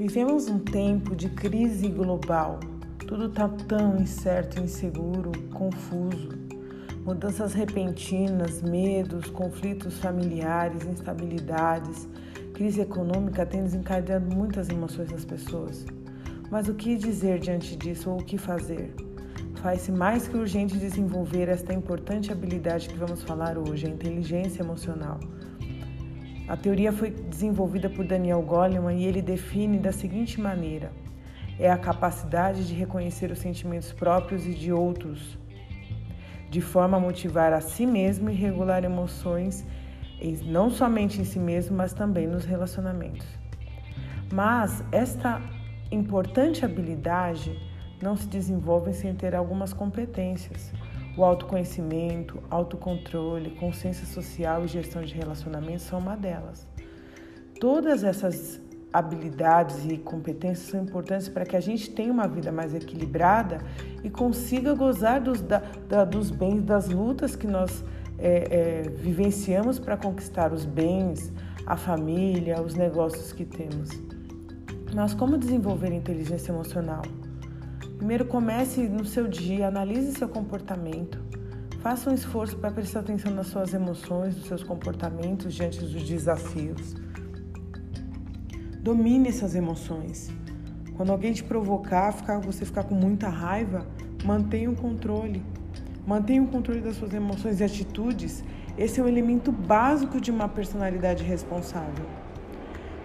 Vivemos um tempo de crise global. Tudo está tão incerto, inseguro, confuso. Mudanças repentinas, medos, conflitos familiares, instabilidades, crise econômica têm desencadeado muitas emoções das pessoas. Mas o que dizer diante disso ou o que fazer? Faz-se mais que urgente desenvolver esta importante habilidade que vamos falar hoje, a inteligência emocional. A teoria foi desenvolvida por Daniel Goleman e ele define da seguinte maneira: é a capacidade de reconhecer os sentimentos próprios e de outros, de forma a motivar a si mesmo e regular emoções, não somente em si mesmo, mas também nos relacionamentos. Mas esta importante habilidade não se desenvolve sem ter algumas competências o autoconhecimento, autocontrole, consciência social e gestão de relacionamentos são uma delas. Todas essas habilidades e competências são importantes para que a gente tenha uma vida mais equilibrada e consiga gozar dos, da, da, dos bens, das lutas que nós é, é, vivenciamos para conquistar os bens, a família, os negócios que temos. Mas como desenvolver inteligência emocional? Primeiro, comece no seu dia, analise seu comportamento. Faça um esforço para prestar atenção nas suas emoções, nos seus comportamentos diante dos desafios. Domine essas emoções. Quando alguém te provocar, você ficar com muita raiva, mantenha o controle. Mantenha o controle das suas emoções e atitudes. Esse é um elemento básico de uma personalidade responsável.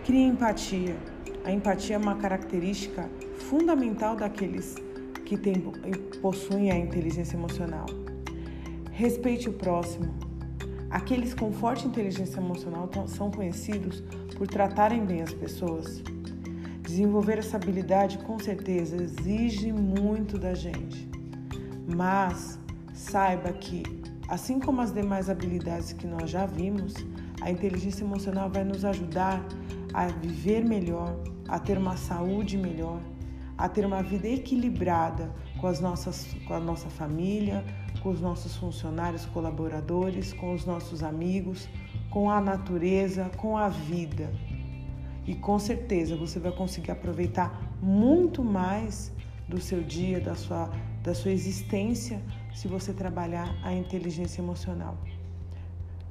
Crie empatia. A empatia é uma característica fundamental daqueles que tem, possuem a inteligência emocional. Respeite o próximo. Aqueles com forte inteligência emocional são conhecidos por tratarem bem as pessoas. Desenvolver essa habilidade com certeza exige muito da gente. Mas saiba que, assim como as demais habilidades que nós já vimos, a inteligência emocional vai nos ajudar a viver melhor, a ter uma saúde melhor a ter uma vida equilibrada com, as nossas, com a nossa família, com os nossos funcionários, colaboradores, com os nossos amigos, com a natureza, com a vida. E com certeza você vai conseguir aproveitar muito mais do seu dia, da sua, da sua existência, se você trabalhar a inteligência emocional.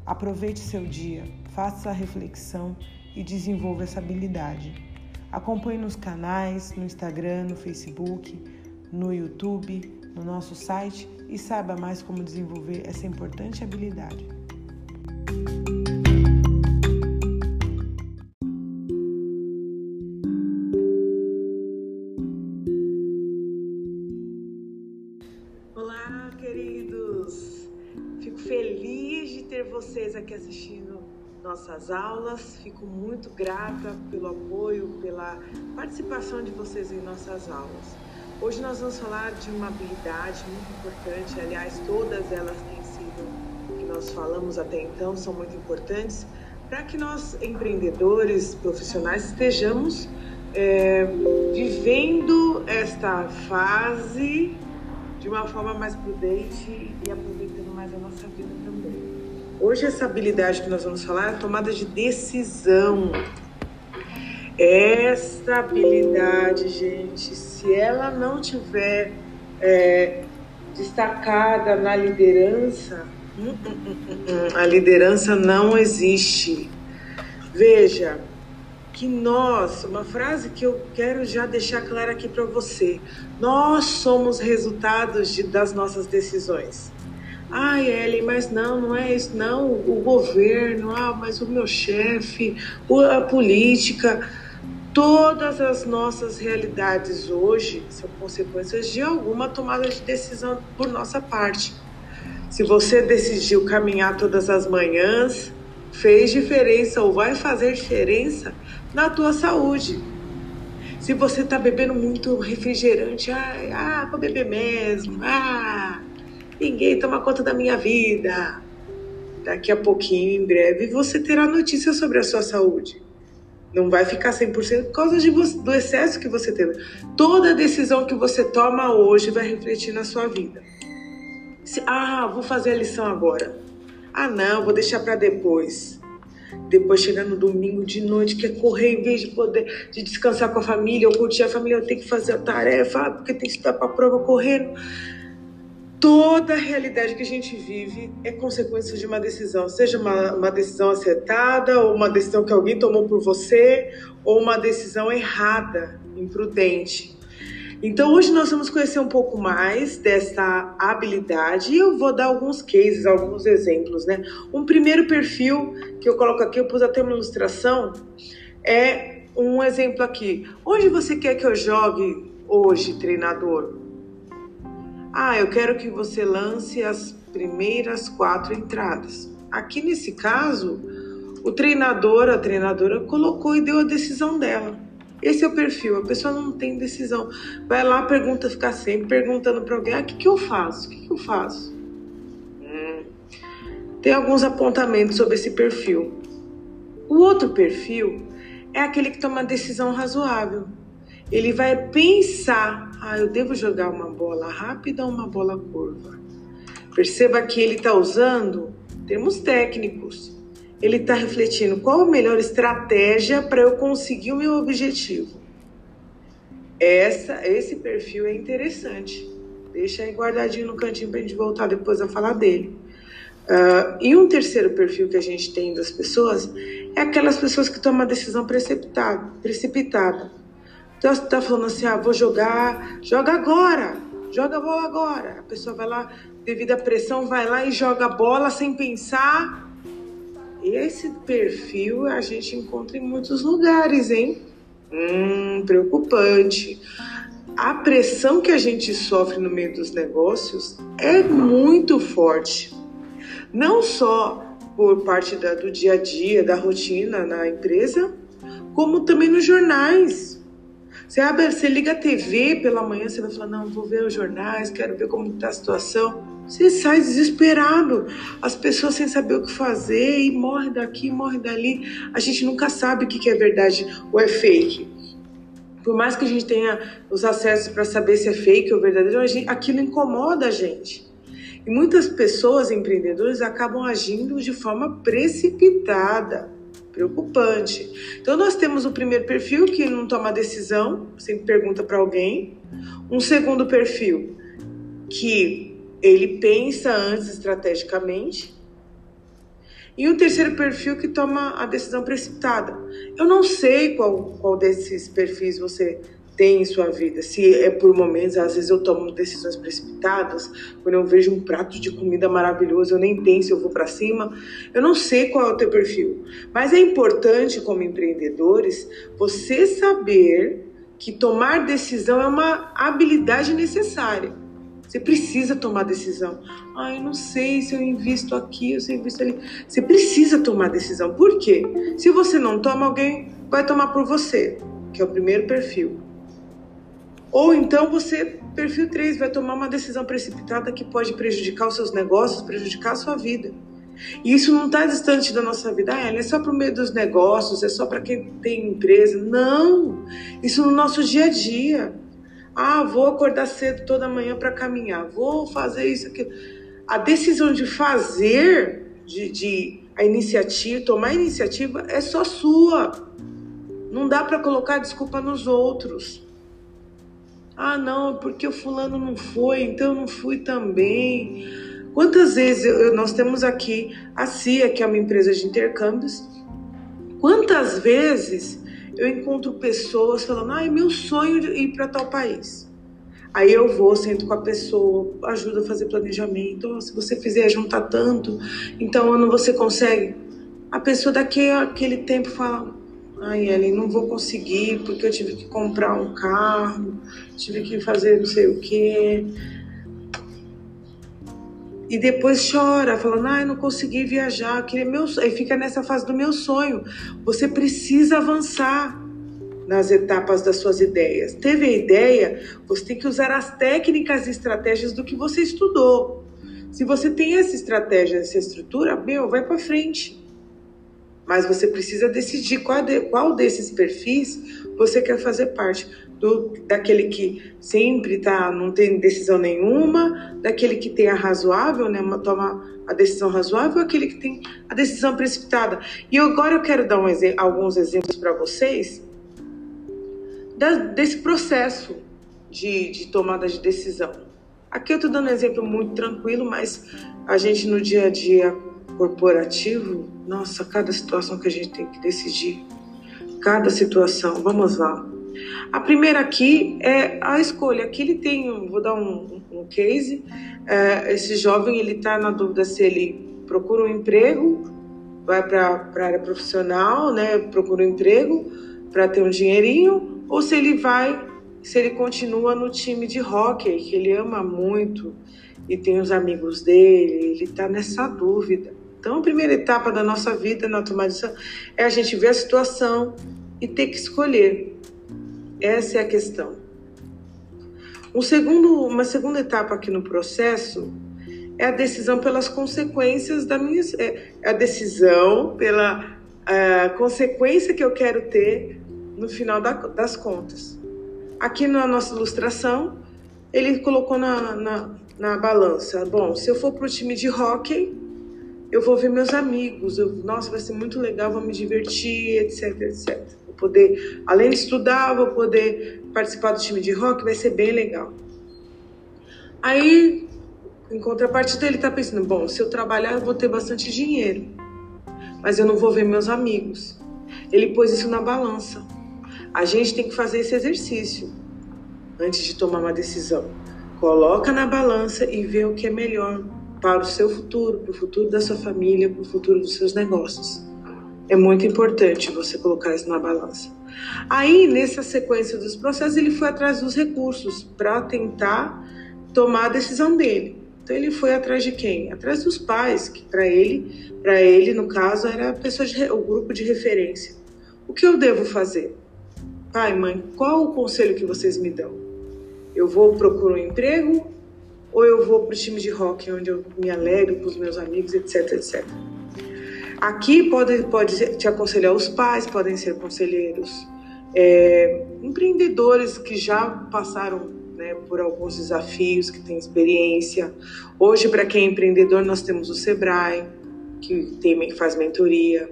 Aproveite seu dia, faça a reflexão e desenvolva essa habilidade. Acompanhe nos canais, no Instagram, no Facebook, no YouTube, no nosso site e saiba mais como desenvolver essa importante habilidade. Nossas aulas. Fico muito grata pelo apoio, pela participação de vocês em nossas aulas. Hoje nós vamos falar de uma habilidade muito importante, aliás, todas elas têm sido, que nós falamos até então, são muito importantes, para que nós, empreendedores, profissionais, estejamos é, vivendo esta fase de uma forma mais prudente e aproveitando mais a nossa vida. Hoje essa habilidade que nós vamos falar é a tomada de decisão. Essa habilidade, gente, se ela não tiver é, destacada na liderança, hum, hum, hum, a liderança não existe. Veja que nós, uma frase que eu quero já deixar clara aqui para você, nós somos resultados de, das nossas decisões. Ai, Ellen, mas não, não é isso, não. O governo, ah, mas o meu chefe, a política. Todas as nossas realidades hoje são consequências de alguma tomada de decisão por nossa parte. Se você decidiu caminhar todas as manhãs, fez diferença ou vai fazer diferença na tua saúde. Se você está bebendo muito refrigerante, ah, ah, vou beber mesmo, ah, Ninguém toma conta da minha vida. Daqui a pouquinho, em breve, você terá notícias sobre a sua saúde. Não vai ficar 100% por causa de você, do excesso que você teve. Toda decisão que você toma hoje vai refletir na sua vida. Se, ah, vou fazer a lição agora. Ah, não, vou deixar para depois. depois chegar no domingo de noite, quer correr em vez de poder de descansar com a família ou curtir a família, eu tenho que fazer a tarefa, ah, porque tem que estudar para a prova correndo. Toda a realidade que a gente vive é consequência de uma decisão, seja uma, uma decisão acertada, ou uma decisão que alguém tomou por você, ou uma decisão errada, imprudente. Então hoje nós vamos conhecer um pouco mais dessa habilidade e eu vou dar alguns cases, alguns exemplos, né? Um primeiro perfil que eu coloco aqui, eu pus até uma ilustração, é um exemplo aqui. Onde você quer que eu jogue hoje, treinador? Ah, eu quero que você lance as primeiras quatro entradas. Aqui nesse caso, o treinador, a treinadora colocou e deu a decisão dela. Esse é o perfil, a pessoa não tem decisão. Vai lá, pergunta, ficar sempre perguntando para alguém: ah, o que, que eu faço? O que, que eu faço? Hum. Tem alguns apontamentos sobre esse perfil. O outro perfil é aquele que toma decisão razoável. Ele vai pensar: ah, eu devo jogar uma bola rápida ou uma bola curva? Perceba que ele está usando termos técnicos ele está refletindo qual a melhor estratégia para eu conseguir o meu objetivo. Essa, esse perfil é interessante. Deixa aí guardadinho no cantinho para a gente voltar depois a falar dele. Uh, e um terceiro perfil que a gente tem das pessoas é aquelas pessoas que tomam a decisão precipitada. precipitada. Você está falando assim, ah, vou jogar, joga agora, joga a bola agora. A pessoa vai lá, devido à pressão, vai lá e joga a bola sem pensar esse perfil a gente encontra em muitos lugares, hein? Hum, preocupante. A pressão que a gente sofre no meio dos negócios é muito forte. Não só por parte da, do dia a dia, da rotina na empresa, como também nos jornais. Você abre, você liga a TV pela manhã, você vai falar, não, vou ver os jornais, quero ver como está a situação. Você sai desesperado, as pessoas sem saber o que fazer e morre daqui, morre dali. A gente nunca sabe o que é verdade ou é fake. Por mais que a gente tenha os acessos para saber se é fake ou verdadeiro, gente, aquilo incomoda a gente. E muitas pessoas, empreendedores, acabam agindo de forma precipitada, preocupante. Então, nós temos o primeiro perfil que não toma decisão, sempre pergunta para alguém. Um segundo perfil que ele pensa antes estrategicamente. E o terceiro perfil que toma a decisão precipitada. Eu não sei qual, qual desses perfis você tem em sua vida. Se é por momentos, às vezes eu tomo decisões precipitadas, quando eu vejo um prato de comida maravilhoso, eu nem penso, eu vou para cima. Eu não sei qual é o teu perfil, mas é importante como empreendedores você saber que tomar decisão é uma habilidade necessária. Você precisa tomar decisão. Ah, eu não sei se eu invisto aqui, se eu invisto ali. Você precisa tomar decisão. Por quê? Se você não toma, alguém vai tomar por você, que é o primeiro perfil. Ou então você, perfil 3, vai tomar uma decisão precipitada que pode prejudicar os seus negócios, prejudicar a sua vida. E isso não está distante da nossa vida. Ah, é só para o meio dos negócios, é só para quem tem empresa. Não! Isso no nosso dia a dia. Ah, vou acordar cedo toda manhã para caminhar, vou fazer isso, aqui. A decisão de fazer, de, de a iniciativa, tomar a iniciativa é só sua. Não dá para colocar desculpa nos outros. Ah, não, porque o fulano não foi, então eu não fui também. Quantas vezes eu, nós temos aqui a CIA, que é uma empresa de intercâmbios, quantas vezes eu encontro pessoas falando: ah, é meu sonho de ir para tal país. Aí eu vou, sento com a pessoa, ajuda a fazer planejamento. Oh, se você fizer juntar tanto, então ano você consegue. A pessoa daqui aquele tempo fala: Ai, Ellen, não vou conseguir porque eu tive que comprar um carro, tive que fazer não sei o quê. E depois chora, falando, ai, não consegui viajar, queria meu Aí fica nessa fase do meu sonho. Você precisa avançar nas etapas das suas ideias. Teve a ideia, você tem que usar as técnicas e estratégias do que você estudou. Se você tem essa estratégia, essa estrutura, meu, vai para frente. Mas você precisa decidir qual, de, qual desses perfis você quer fazer parte. do, daquele que sempre tá, não tem decisão nenhuma, daquele que tem a razoável, né, toma a decisão razoável, aquele que tem a decisão precipitada. E agora eu quero dar um, alguns exemplos para vocês da, desse processo de, de tomada de decisão. Aqui eu estou dando um exemplo muito tranquilo, mas a gente no dia a dia corporativo, nossa, cada situação que a gente tem que decidir, cada situação, vamos lá. A primeira aqui é a escolha. Aqui ele tem, vou dar um, um case. É, esse jovem ele está na dúvida se ele procura um emprego, vai para a área profissional, né? Procura um emprego para ter um dinheirinho, ou se ele vai, se ele continua no time de hockey que ele ama muito e tem os amigos dele. Ele está nessa dúvida. Então, a primeira etapa da nossa vida na tomada de decisão é a gente ver a situação e ter que escolher. Essa é a questão. Um segundo, uma segunda etapa aqui no processo é a decisão pelas consequências da minha. É a decisão pela a consequência que eu quero ter no final da, das contas. Aqui na nossa ilustração, ele colocou na, na, na balança: bom, se eu for para o time de hockey, eu vou ver meus amigos, eu, nossa, vai ser muito legal, vou me divertir, etc, etc. Vou poder, além de estudar, vou poder participar do time de rock, vai ser bem legal. Aí, em contrapartida, ele está pensando: bom, se eu trabalhar, eu vou ter bastante dinheiro, mas eu não vou ver meus amigos. Ele pôs isso na balança. A gente tem que fazer esse exercício antes de tomar uma decisão. Coloca na balança e vê o que é melhor para o seu futuro, para o futuro da sua família, para o futuro dos seus negócios. É muito importante você colocar isso na balança. Aí, nessa sequência dos processos, ele foi atrás dos recursos para tentar tomar a decisão dele. Então ele foi atrás de quem? Atrás dos pais, que para ele, para ele no caso era a pessoa de, o grupo de referência. O que eu devo fazer? Pai, mãe, qual o conselho que vocês me dão? Eu vou procurar um emprego ou eu vou para o time de rock onde eu me alegro com os meus amigos, etc, etc. Aqui pode, pode te aconselhar os pais, podem ser conselheiros, é, empreendedores que já passaram né, por alguns desafios, que têm experiência. Hoje, para quem é empreendedor, nós temos o Sebrae, que tem, faz mentoria.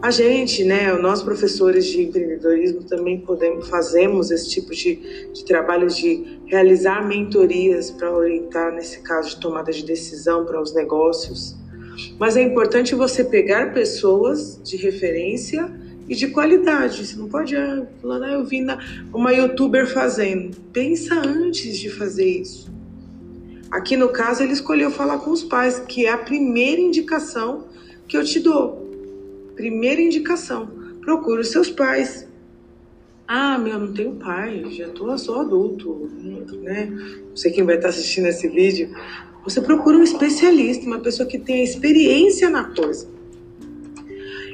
A gente, né, nós professores de empreendedorismo também podemos, fazemos esse tipo de, de trabalho de realizar mentorias para orientar nesse caso de tomada de decisão para os negócios. Mas é importante você pegar pessoas de referência e de qualidade. Você não pode ah, ah, eu vi na, uma youtuber fazendo. Pensa antes de fazer isso. Aqui no caso, ele escolheu falar com os pais, que é a primeira indicação que eu te dou. Primeira indicação: procure os seus pais. Ah, meu, não tenho pai, já tô só adulto, né? Não sei quem vai estar assistindo esse vídeo. Você procura um especialista, uma pessoa que tenha experiência na coisa.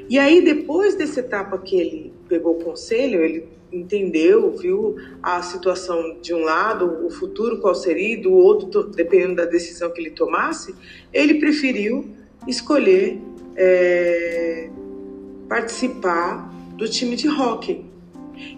E aí, depois dessa etapa que ele pegou o conselho, ele entendeu, viu a situação de um lado, o futuro qual seria, do outro, dependendo da decisão que ele tomasse, ele preferiu escolher é, participar do time de hockey.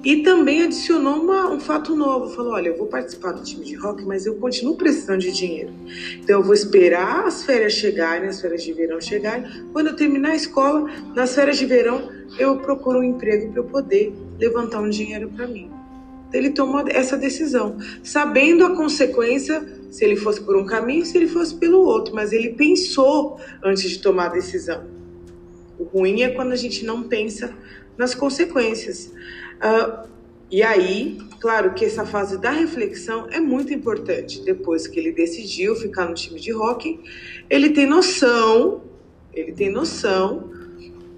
E também adicionou uma, um fato novo. Falou: olha, eu vou participar do time de rock, mas eu continuo precisando de dinheiro. Então eu vou esperar as férias chegarem, as férias de verão chegarem. Quando eu terminar a escola, nas férias de verão, eu procuro um emprego para eu poder levantar um dinheiro para mim. Então, ele tomou essa decisão, sabendo a consequência se ele fosse por um caminho, se ele fosse pelo outro, mas ele pensou antes de tomar a decisão. O ruim é quando a gente não pensa nas consequências. Uh, e aí, claro que essa fase da reflexão é muito importante. Depois que ele decidiu ficar no time de hockey, ele tem noção, ele tem noção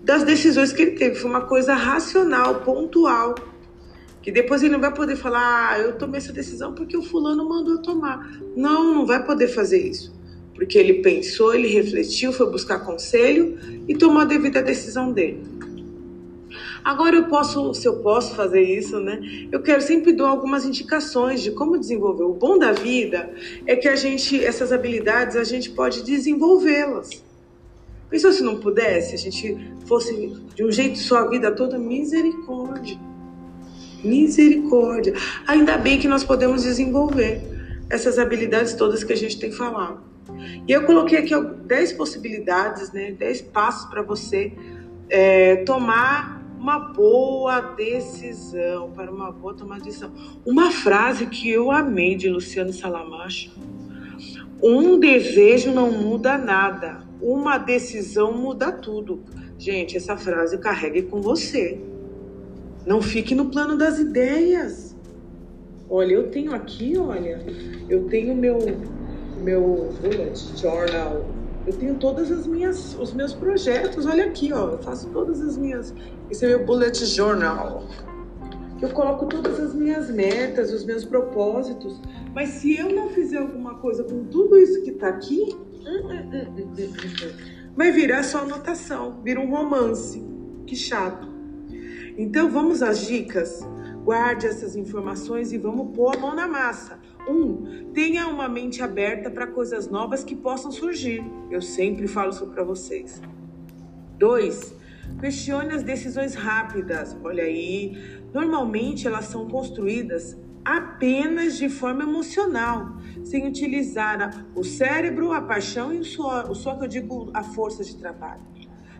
das decisões que ele teve. Foi uma coisa racional, pontual. Que depois ele não vai poder falar, ah, eu tomei essa decisão porque o fulano mandou tomar. Não, não vai poder fazer isso. Porque ele pensou, ele refletiu, foi buscar conselho e tomou a devida decisão dele. Agora eu posso, se eu posso fazer isso, né? Eu quero sempre dar algumas indicações de como desenvolver. O bom da vida é que a gente, essas habilidades, a gente pode desenvolvê-las. Pensou se não pudesse, a gente fosse de um jeito só a vida toda misericórdia. Misericórdia. Ainda bem que nós podemos desenvolver essas habilidades todas que a gente tem falado. E eu coloquei aqui 10 possibilidades, né? 10 passos para você é, tomar uma boa decisão, para uma boa tomada de decisão. Uma frase que eu amei de Luciano Salamacho. Um desejo não muda nada, uma decisão muda tudo. Gente, essa frase carregue com você. Não fique no plano das ideias. Olha, eu tenho aqui, olha, eu tenho meu meu bullet journal. Eu tenho todas as minhas os meus projetos. Olha aqui, ó, eu faço todas as minhas. Esse é meu bullet journal. Eu coloco todas as minhas metas, os meus propósitos. Mas se eu não fizer alguma coisa com tudo isso que tá aqui, vai virar só anotação, vira um romance. Que chato. Então vamos às dicas. Guarde essas informações e vamos pôr a mão na massa. Um, tenha uma mente aberta para coisas novas que possam surgir. Eu sempre falo isso para vocês. Dois, questione as decisões rápidas. Olha aí, normalmente elas são construídas apenas de forma emocional, sem utilizar o cérebro, a paixão e o suor, o suor que eu digo a força de trabalho.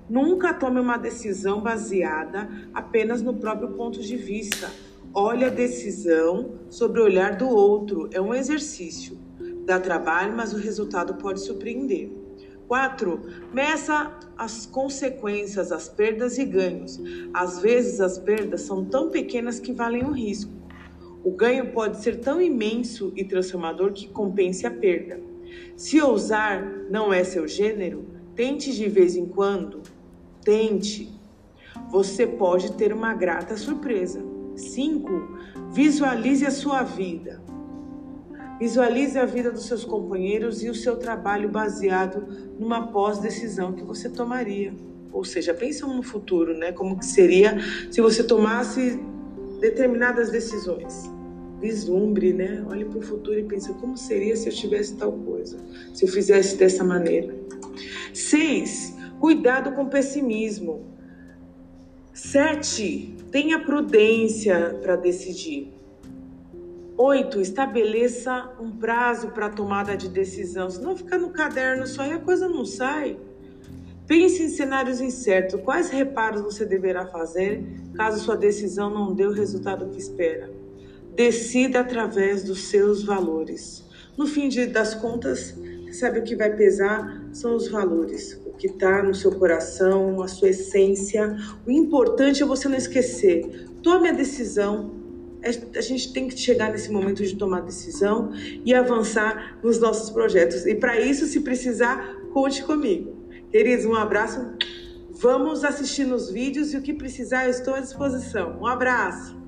Nunca tome uma decisão baseada apenas no próprio ponto de vista. Olhe a decisão sobre o olhar do outro. É um exercício. Dá trabalho, mas o resultado pode surpreender. 4. Meça as consequências, as perdas e ganhos. Às vezes as perdas são tão pequenas que valem o risco. O ganho pode ser tão imenso e transformador que compense a perda. Se ousar não é seu gênero, tente de vez em quando. Tente. Você pode ter uma grata surpresa. 5. Visualize a sua vida. Visualize a vida dos seus companheiros e o seu trabalho baseado numa pós-decisão que você tomaria. Ou seja, pensa no futuro, né? Como que seria se você tomasse determinadas decisões. Vislumbre, né? Olhe para o futuro e pense como seria se eu tivesse tal coisa, se eu fizesse dessa maneira. Seis, cuidado com pessimismo. Sete, tenha prudência para decidir. Oito, estabeleça um prazo para tomada de decisão. Se não ficar no caderno só e a coisa não sai. Pense em cenários incertos. Quais reparos você deverá fazer caso sua decisão não dê o resultado que espera? Decida através dos seus valores. No fim de, das contas, sabe o que vai pesar? São os valores, o que está no seu coração, a sua essência. O importante é você não esquecer. Tome a decisão. A gente tem que chegar nesse momento de tomar decisão e avançar nos nossos projetos. E para isso, se precisar, conte comigo. Queridos, um abraço. Vamos assistir nos vídeos e o que precisar, eu estou à disposição. Um abraço.